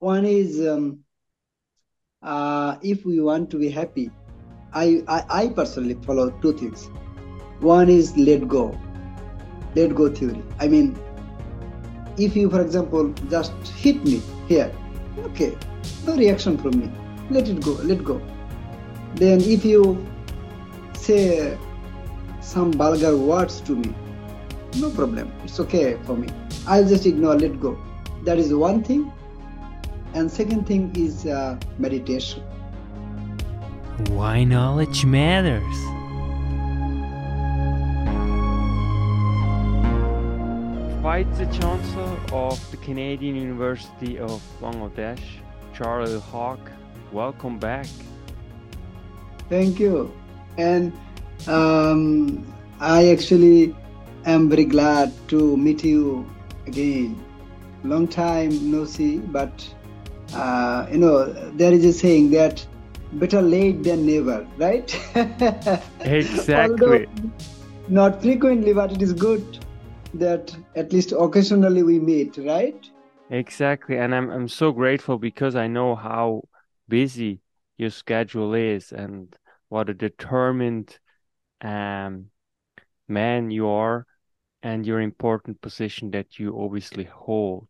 one is um, uh, if we want to be happy, I, I I personally follow two things. One is let go, let go theory. I mean, if you, for example, just hit me here, okay, no reaction from me, let it go, let go. Then if you say some vulgar words to me, no problem, it's okay for me. I'll just ignore, let go. That is one thing. And second thing is uh, meditation. Why knowledge matters. Vice Chancellor of the Canadian University of Bangladesh, Charlie Haque, welcome back. Thank you. And um, I actually am very glad to meet you again. Long time no see, but uh, you know, there is a saying that better late than never, right? Exactly. not frequently, but it is good that at least occasionally we meet, right? Exactly. And I'm I'm so grateful because I know how busy your schedule is and what a determined um man you are and your important position that you obviously hold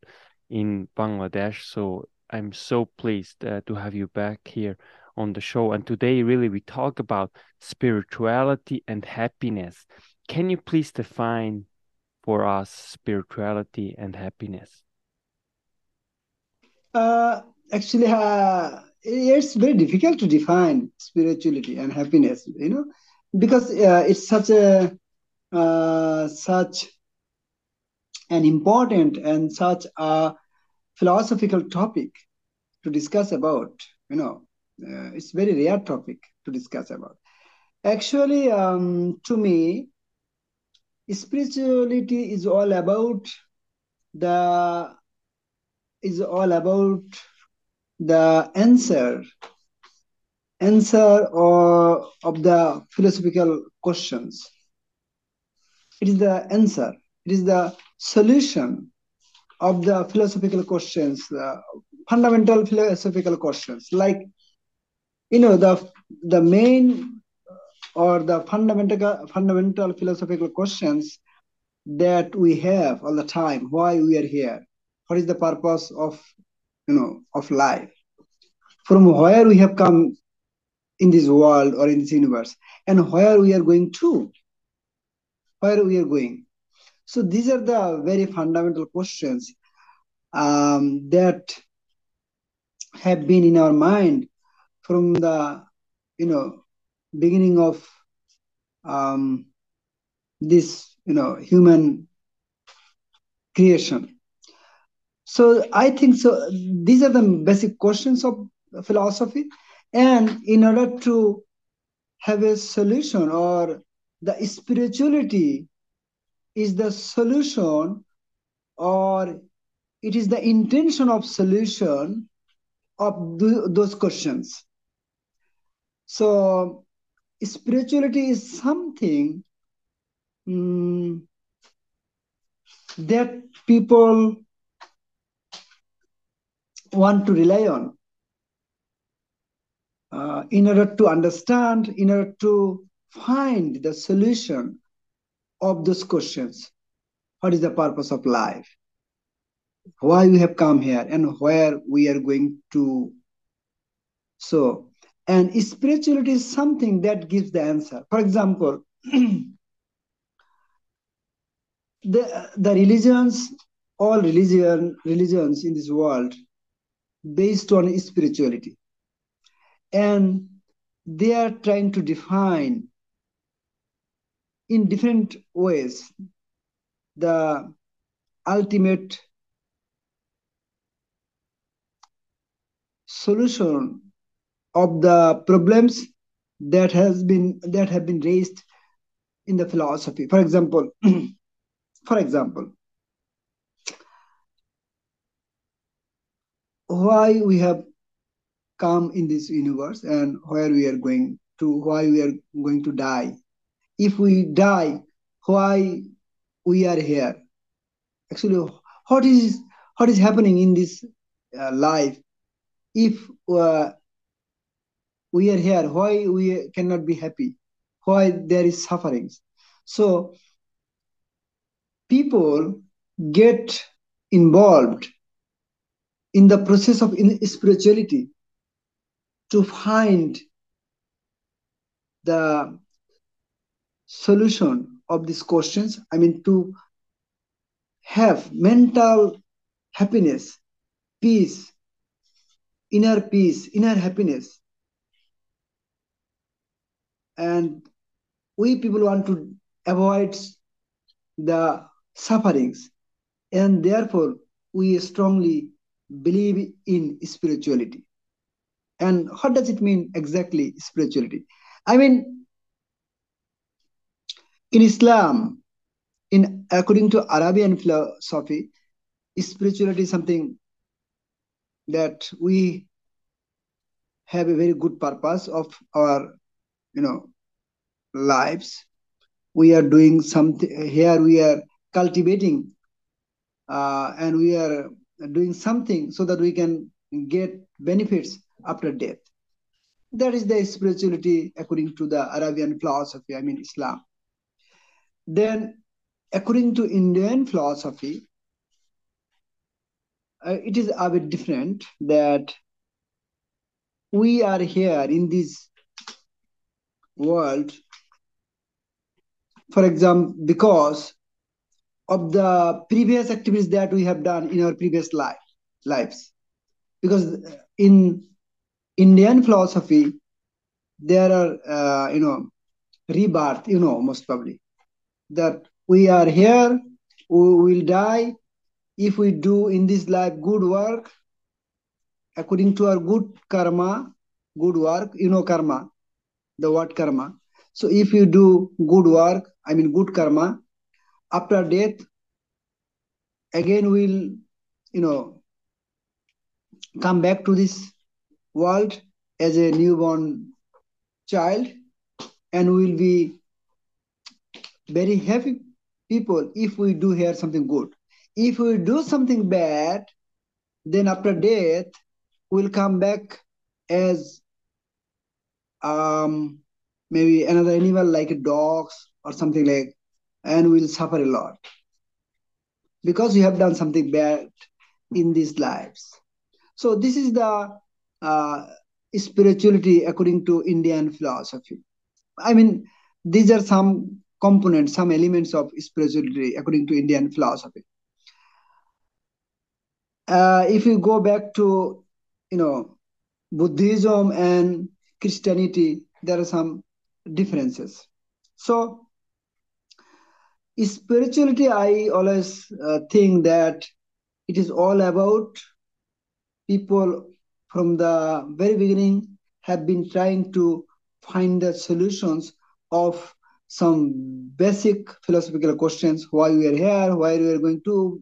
in Bangladesh. So I'm so pleased uh, to have you back here on the show. And today, really, we talk about spirituality and happiness. Can you please define for us spirituality and happiness? Uh, actually, uh, it's very difficult to define spirituality and happiness, you know, because uh, it's such a uh, such an important and such a philosophical topic to discuss about. You know, uh, it's very rare topic to discuss about. Actually, um, to me, spirituality is all about the is all about the answer answer or of the philosophical questions it is the answer it is the solution of the philosophical questions the fundamental philosophical questions like you know the the main uh, or the fundamental fundamental philosophical questions that we have all the time why we are here what is the purpose of you know of life from where we have come in this world or in this universe and where we are going to where we are going so these are the very fundamental questions um, that have been in our mind from the you know beginning of um, this you know human creation. So i think so these are the basic questions of philosophy. And in order to have a solution or the spirituality is the solution or it is the intention of solution of th- those questions. So spirituality is something mm, that people want to rely on uh, in order to understand, in order to find the solution of those questions. What is the purpose of life? Why we have come here and where we are going to. So, and spirituality is something that gives the answer. For example, the the religions, all religion religions in this world, based on spirituality, and they are trying to define in different ways the ultimate solution of the problems that has been that have been raised in the philosophy. For example for example why we have come in this universe and where we are going to why we are going to die if we die why we are here? Actually what is what is happening in this uh, life? If uh, we are here why we cannot be happy? Why there is sufferings? So people get involved in the process of spirituality to find the solution of these questions i mean to have mental happiness peace inner peace inner happiness. And we people want to avoid the sufferings and therefore we strongly believe in spirituality. And what does it mean exactly spirituality? I mean in islam in according to arabian philosophy spirituality is something that we have a very good purpose of our you know lives. We are doing something here we are cultivating uh, and we are doing something so that we can get benefits after death. That is the spirituality according to the arabian philosophy i mean islam then according to indian philosophy uh, it is a bit different that we are here in this world for example because of the previous activities that we have done in our previous life lives. Because in indian philosophy there are uh, you know rebirth you know most probably that we are here we will die. If we do in this life good work according to our good karma good work you know karma the word karma. So if you do good work i mean good karma after death again we'll you know come back to this world as a newborn child and we'll be very happy people if we do here something good if we do something bad, then after death, we'll come back as um, maybe another animal like dogs or something like, and we'll suffer a lot because we have done something bad in these lives. So this is the uh, spirituality according to Indian philosophy. I mean, these are some components, some elements of spirituality according to Indian philosophy. Uh, if you go back to you know buddhism and christianity there are some differences. So spirituality i always uh, think that it is all about people from the very beginning have been trying to find the solutions of some basic philosophical questions why we are here why we are going to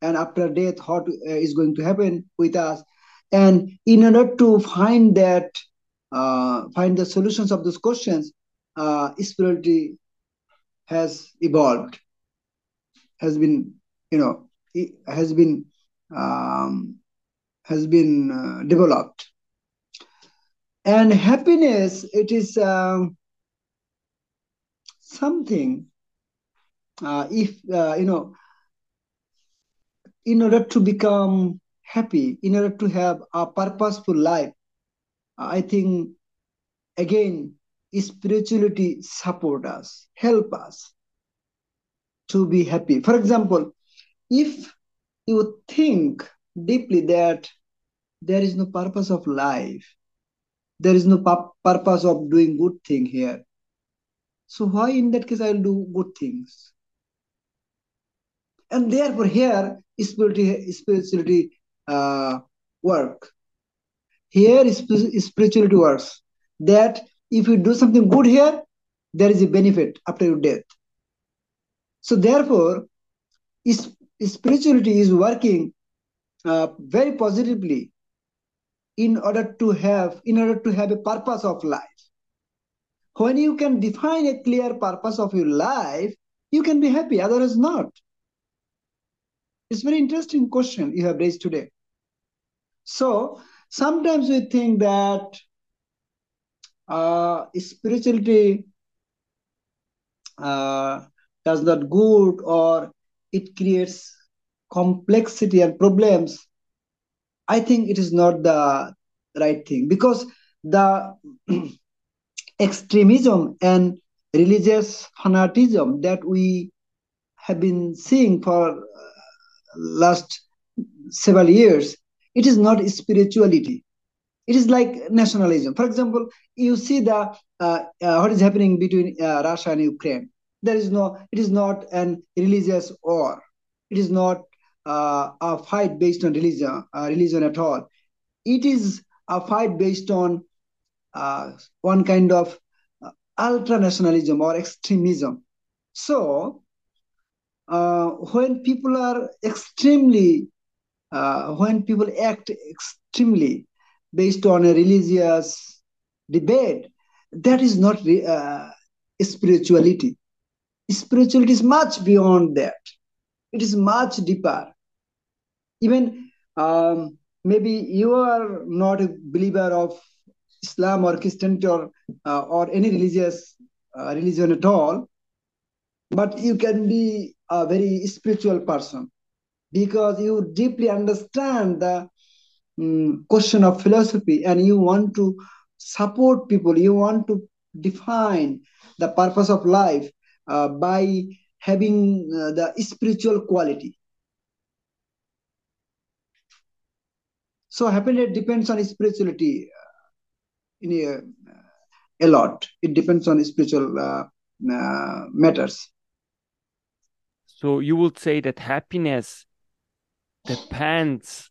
and after death what uh, going to happen with us. And in order to find that uh, find the solutions of those questions uh, spirituality has evolved has been you know has been um, has been uh, developed. And happiness it is um, something uh, if uh, you know in order to become happy, in order to have a purposeful life, I think again spirituality support us, help us to be happy. For example, if you think deeply that there is no purpose of life, there is no purpose of doing good thing here. So why in that case I'll do good things? And therefore here spirituality, spirituality uh, work. Here spirituality works. That if you do something good here, there is a benefit after your death. So therefore, spirituality is working uh, very positively in order to have in order to have a purpose of life. When you can define a clear purpose of your life, you can be happy. Otherwise, not. It's very interesting question you have raised today. So sometimes we think that uh, spirituality uh, does not good or it creates complexity and problems. I think it is not the right thing because the extremism and religious fanatism that we have been seeing for uh, last several years it is not spirituality. It is like nationalism. For example you see the uh, uh, what is happening between uh, russia and ukraine. There is no it is not an religious war. It is not uh, a fight based on religion uh, religion at all. It is a fight based on one kind of uh, ultra nationalism or extremism. So uh, when people are extremely uh, when people act extremely based on a religious debate that is not re- uh, spirituality. Spirituality is much beyond that. It is much deeper. Even um, maybe you are not a believer of islam or christianity or uh, or any religious uh, religion at all but you can be a very spiritual person because you deeply understand the um, question of philosophy and you want to support people. You want to define the purpose of life uh, by having uh, the spiritual quality. So happiness depends on spirituality a, a lot it depends on spiritual uh, uh, matters So you would say that happiness depends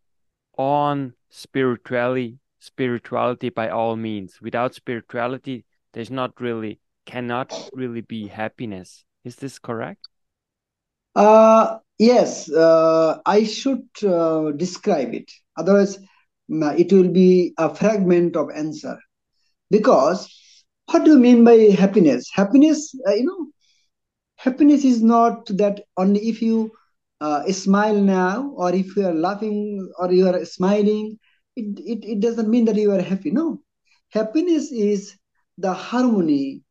on spirituality, spirituality by all means. Without spirituality, there's not really, cannot really be happiness. Is this correct? Uh, yes, uh, I should uh, describe it. Otherwise, mm, it will be a fragment of answer. Because what do you mean by happiness? Happiness, uh, you know, happiness is not that only if you uh, smile now or if you are laughing or you are smiling, it, it, it doesn't mean that you are happy. No. Happiness is the harmony,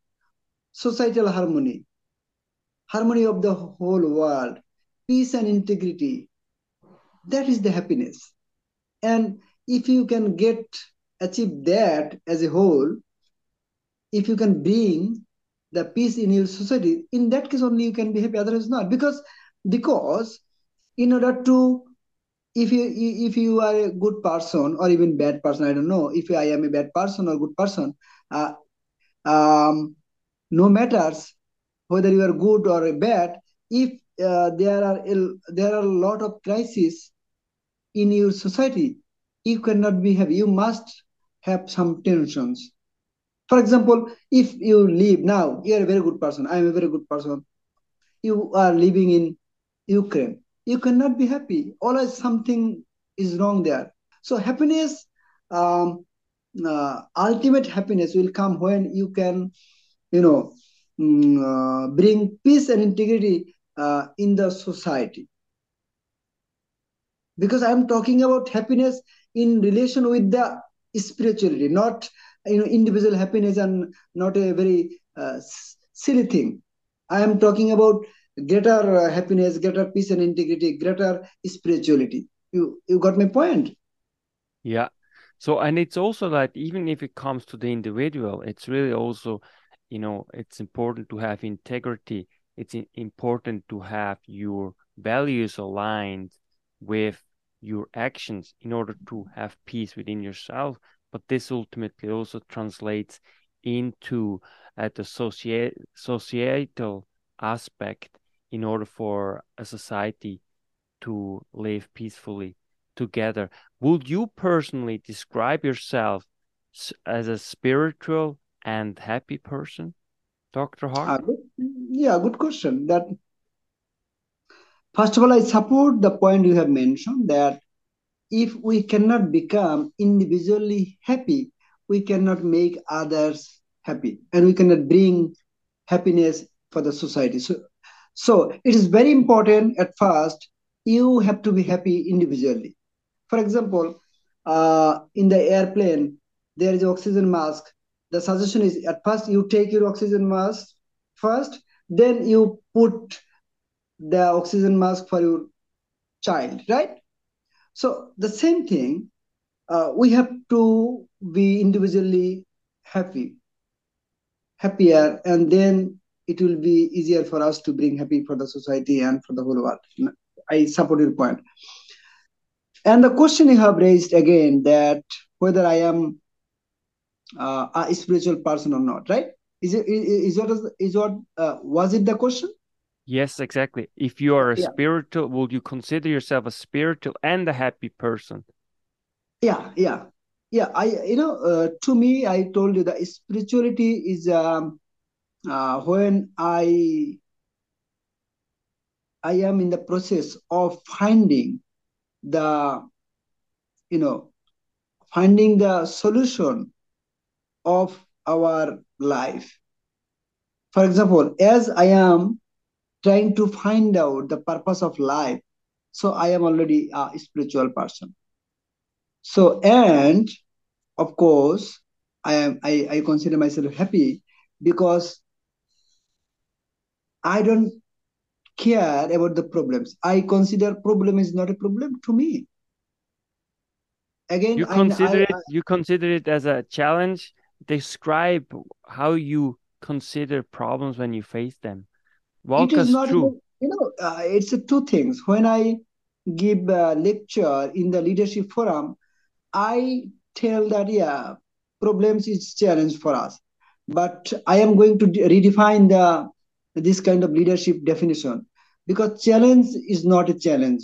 societal harmony, harmony of the whole world, peace and integrity. That is the happiness. And if you can get achieve that as a whole, if you can bring the peace in your society, in that case only you can be happy, otherwise not. Because because in order to if you if you are a good person or even bad person, I don't know if I am a bad person or good person, uh, um, no matters whether you are good or bad. If uh, there are a, there are a lot of crises in your society, you cannot be happy. You must have some tensions. For example, if you live now, you are a very good person. I am a very good person. You are living in Ukraine. You cannot be happy. Always something is wrong there. So happiness, um, uh, ultimate happiness will come when you can, you know, mm, uh, bring peace and integrity uh, in the society. Because I'm talking about happiness in relation with the spirituality, not you know individual happiness and not a very uh, silly thing. I am talking about greater uh, happiness, greater peace and integrity, greater spirituality. You you got my point? Yeah. So, and it's also that even if it comes to the individual, it's really also, you know, it's important to have integrity. It's important to have your values aligned with your actions in order to have peace within yourself. But this ultimately also translates into uh, the societal aspect in order for a society to live peacefully together. Would you personally describe yourself as a spiritual and happy person, Dr. Hart? Uh, yeah, good question. That first of all, I support the point you have mentioned that if we cannot become individually happy, we cannot make others happy, and we cannot bring happiness for the society. So, so it is very important at first. You have to be happy individually. For example, uh, in the airplane there is oxygen mask the suggestion is at first you take your oxygen mask first then you put the oxygen mask for your child right so the same thing uh, we have to be individually happy happier and then it will be easier for us to bring happy for the society and for the whole world i support your point. and the question you have raised again that whether I am uh, a spiritual person or not, right? Is it is what is what uh, was it the question? Yes, exactly. If you are a yeah. spiritual, would you consider yourself a spiritual and a happy person? Yeah, yeah, yeah. I you know uh, to me, I told you that spirituality is um, uh, when I I am in the process of finding the you know finding the solution of our life for example as i am trying to find out the purpose of life so i am already a spiritual person so and of course i am i, I consider myself happy because i don't care about the problems. I consider problem is not a problem to me. Again, you consider I, it. I, you consider it as a challenge. Describe how you consider problems when you face them. Walk us through. you know, uh, it's two things. When I give a lecture in the leadership forum, I tell that yeah, problems is challenge for us, but I am going to redefine the this kind of leadership definition. Because challenge is not a challenge.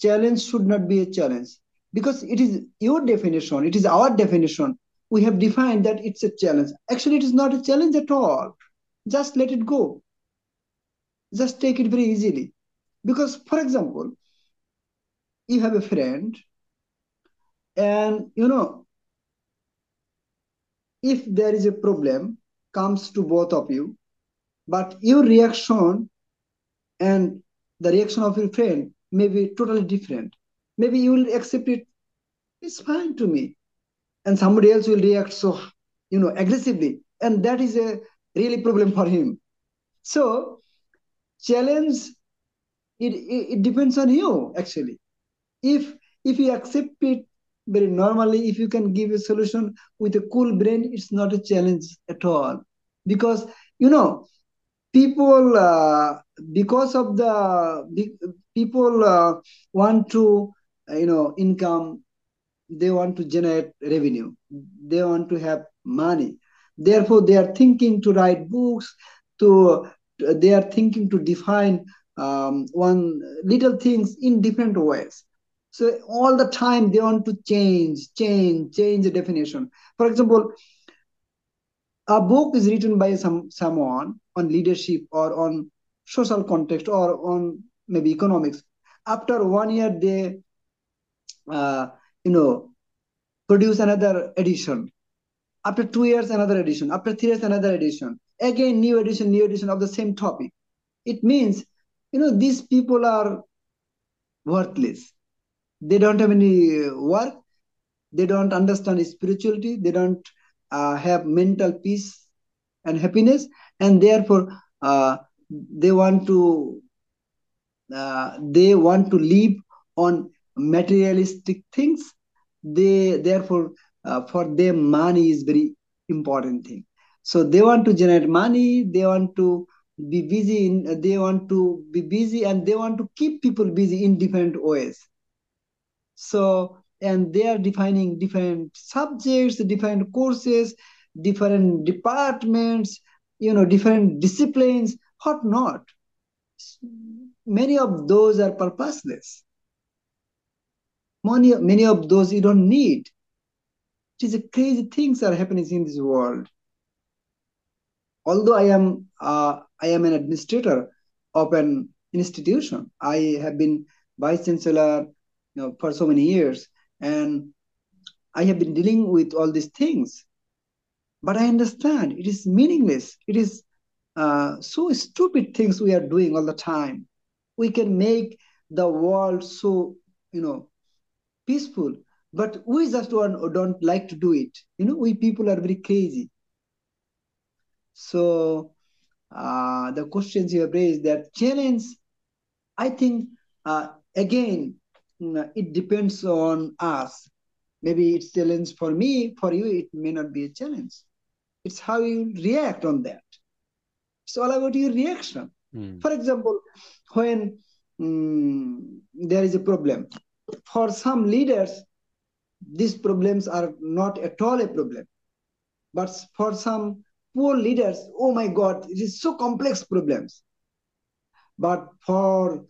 Challenge should not be a challenge. Because it is your definition it is our definition. We have defined that it's a challenge. Actually it is not a challenge at all. Just let it go just take it very easily. Because for example you have a friend and you know if there is a problem comes to both of you but your reaction and the reaction of your friend may be totally different. Maybe you will accept it. It's fine to me. And somebody else will react so you know aggressively. And that is a really problem for him. So challenge it, it, it depends on you actually. If if you accept it very normally if you can give a solution with a cool brain it's not a challenge at all. Because you know people uh, because of the people uh, want to you know income they want to generate revenue. They want to have money. Therefore they are thinking to write books to they are thinking to define um, one little things in different ways. So all the time they want to change change change the definition. For example a book is written by some someone on leadership or on social context or on maybe economics. After one year they uh, you know produce another edition. After two years another edition. After three years another edition again new edition new edition of the same topic. It means you know these people are worthless. They don't have any work. They don't understand spirituality. They don't uh, have mental peace and happiness. And therefore uh, they want to uh, they want to live on materialistic things. They therefore uh, for them money is very important thing so they want to generate money they want to be busy in, they want to be busy and they want to keep people busy in different ways. So and they are defining different subjects different courses different departments you know different disciplines what not. Many of those are purposeless. Many, many of those you don't need. It is a crazy things are happening in this world although i am uh, i am an administrator of an institution i have been vice chancellor you know, for so many years and i have been dealing with all these things. But i understand it is meaningless. It is uh, so stupid things we are doing all the time. We can make the world so you know peaceful but we just one don't like to do it. You know we people are very crazy so uh, the questions you have raised that challenge i think uh, again mm, it depends on us. Maybe it's challenge for me for you it may not be a challenge. It's how you react on that. It's all about your reaction. Mm. for example when mm, there is a problem for some leaders these problems are not at all a problem. But for some poor leaders oh my god it is so complex problems. But for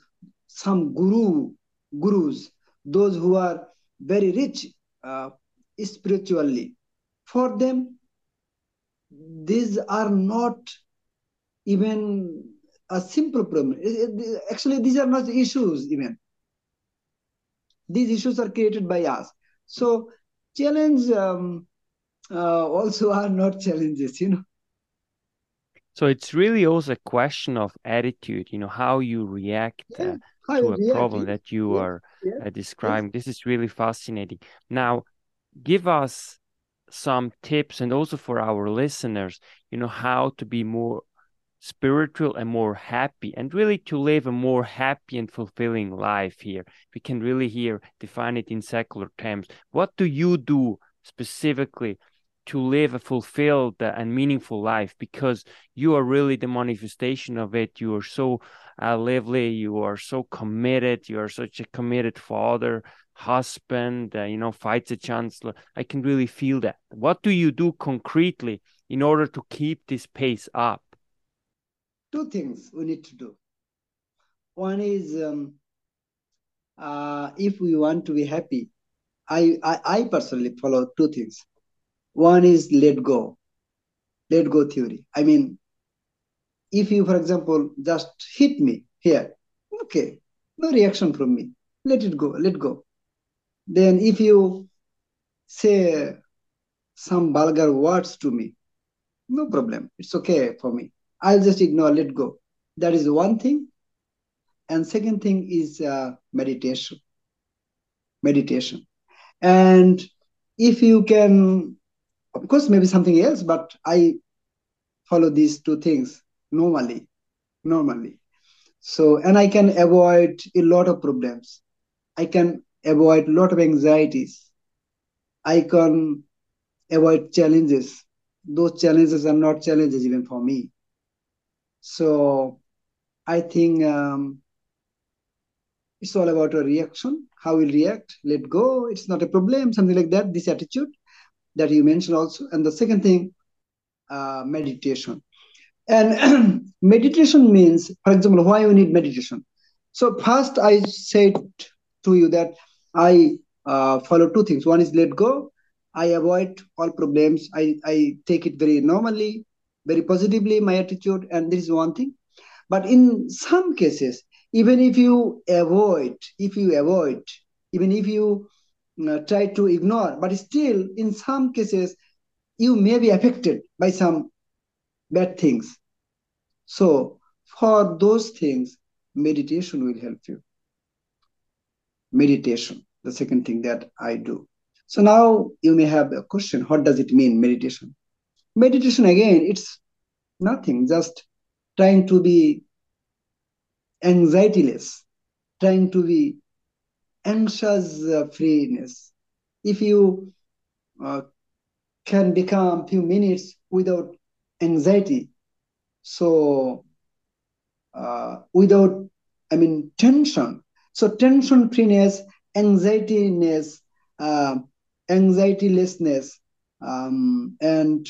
some guru gurus those who are very rich uh, spiritually for them these are not even a simple problem. Actually these are not issues even. These issues are created by us. So challenge um, uh, also are not challenges you know So it's really also a question of attitude, you know, how you react uh, Yeah, how to a react, problem that you yes, are yes, uh, describing. This is really fascinating. Now, give us some tips and also for our listeners, you know, how to be more spiritual and more happy and really to live a more happy and fulfilling life here. We can really here define it in secular terms. What do you do specifically to live a fulfilled and meaningful life? Because you are really the manifestation of it. You are so uh, lively. You are so committed. You are such a committed father, husband, uh, you know, fights a chancellor. I can really feel that. What do you do concretely in order to keep this pace up? two things we need to do one is um, uh, if we want to be happy I, I i personally follow two things one is let go. Let go theory. I mean if you for example just hit me here okay no reaction from me. Let it go let go. Then if you say some vulgar words to me no problem. It's okay for me. I'll just ignore let go. That is one thing. And second thing is uh, meditation. Meditation. And if you can of course maybe something else but i follow these two things normally normally. So and i can avoid a lot of problems. I can avoid a lot of anxieties. I can avoid challenges. Those challenges are not challenges even for me. So i think um, it's all about a reaction how we react let go it's not a problem something like that this attitude that you mentioned also. And the second thing uh, meditation. And meditation means for example why we need meditation? So first i said to you that i uh, follow two things. One is let go. I avoid all problems. I i take it very normally very positively my attitude. And this is one thing. But in some cases even if you avoid if you avoid even if you uh, try to ignore but still in some cases you may be affected by some bad things. So for those things meditation will help you. Meditation the second thing that i do. So now you may have a question what does it mean meditation? Meditation again it's nothing just trying to be anxietyless trying to be anxious uh, freeness. If you uh, can become few minutes without anxiety so uh, without i mean tension. So tension freeness anxietyness uh, anxietylessness um, and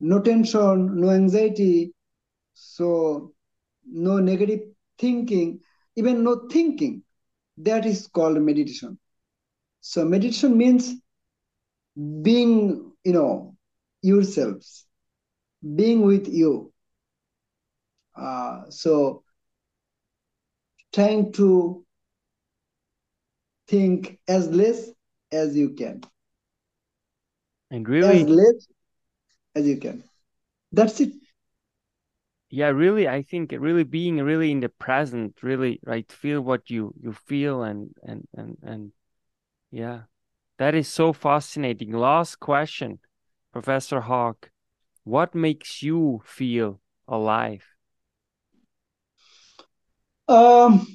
no tension no anxiety so no negative thinking even no thinking that is called meditation. So meditation means being you know yourselves being with you. Uh, so trying to think as less as you can. And really. as less as you can. That's it yeah, really, I think really being really in the present, really, right, feel what you you feel and and and and yeah, That is so fascinating. Last question, Professor Haque. What makes you feel alive? Um,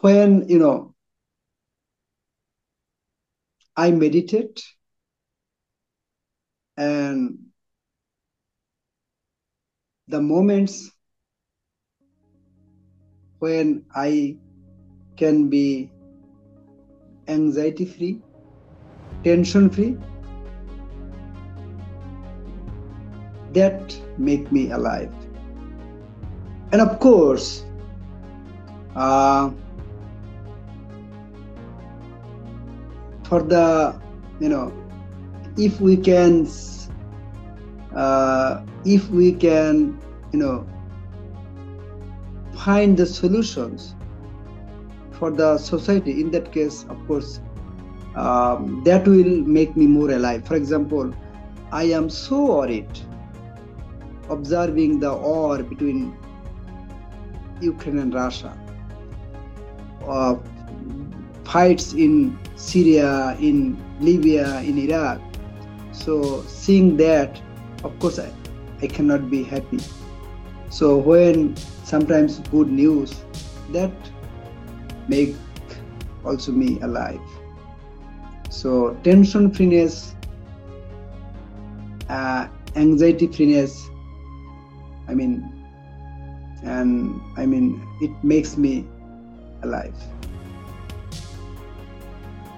when you know I meditate and the moments when I can be anxiety free, tension free, that make me alive. And of course, uh, for the you know, if we can, uh, if we can, you know, find the solutions for the society. In that case of course um, that will make me more alive. For example i am so worried observing the war between ukraine and russia uh, fights in syria in libya in iraq. So seeing that of course i, I cannot be happy so when sometimes good news that make also me alive. So tension freeness, uh, anxiety freeness. I mean, and I mean it makes me alive.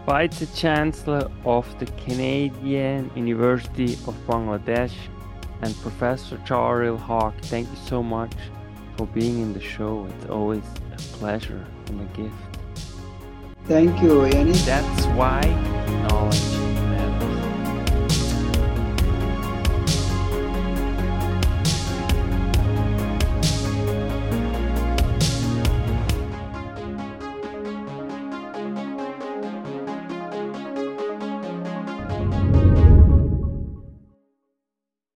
Vice Chancellor of the Canadian University of Bangladesh and Professor Charles Haque, thank you so much for being in the show. It's always a pleasure and a gift. Thank you, Yanni. That's why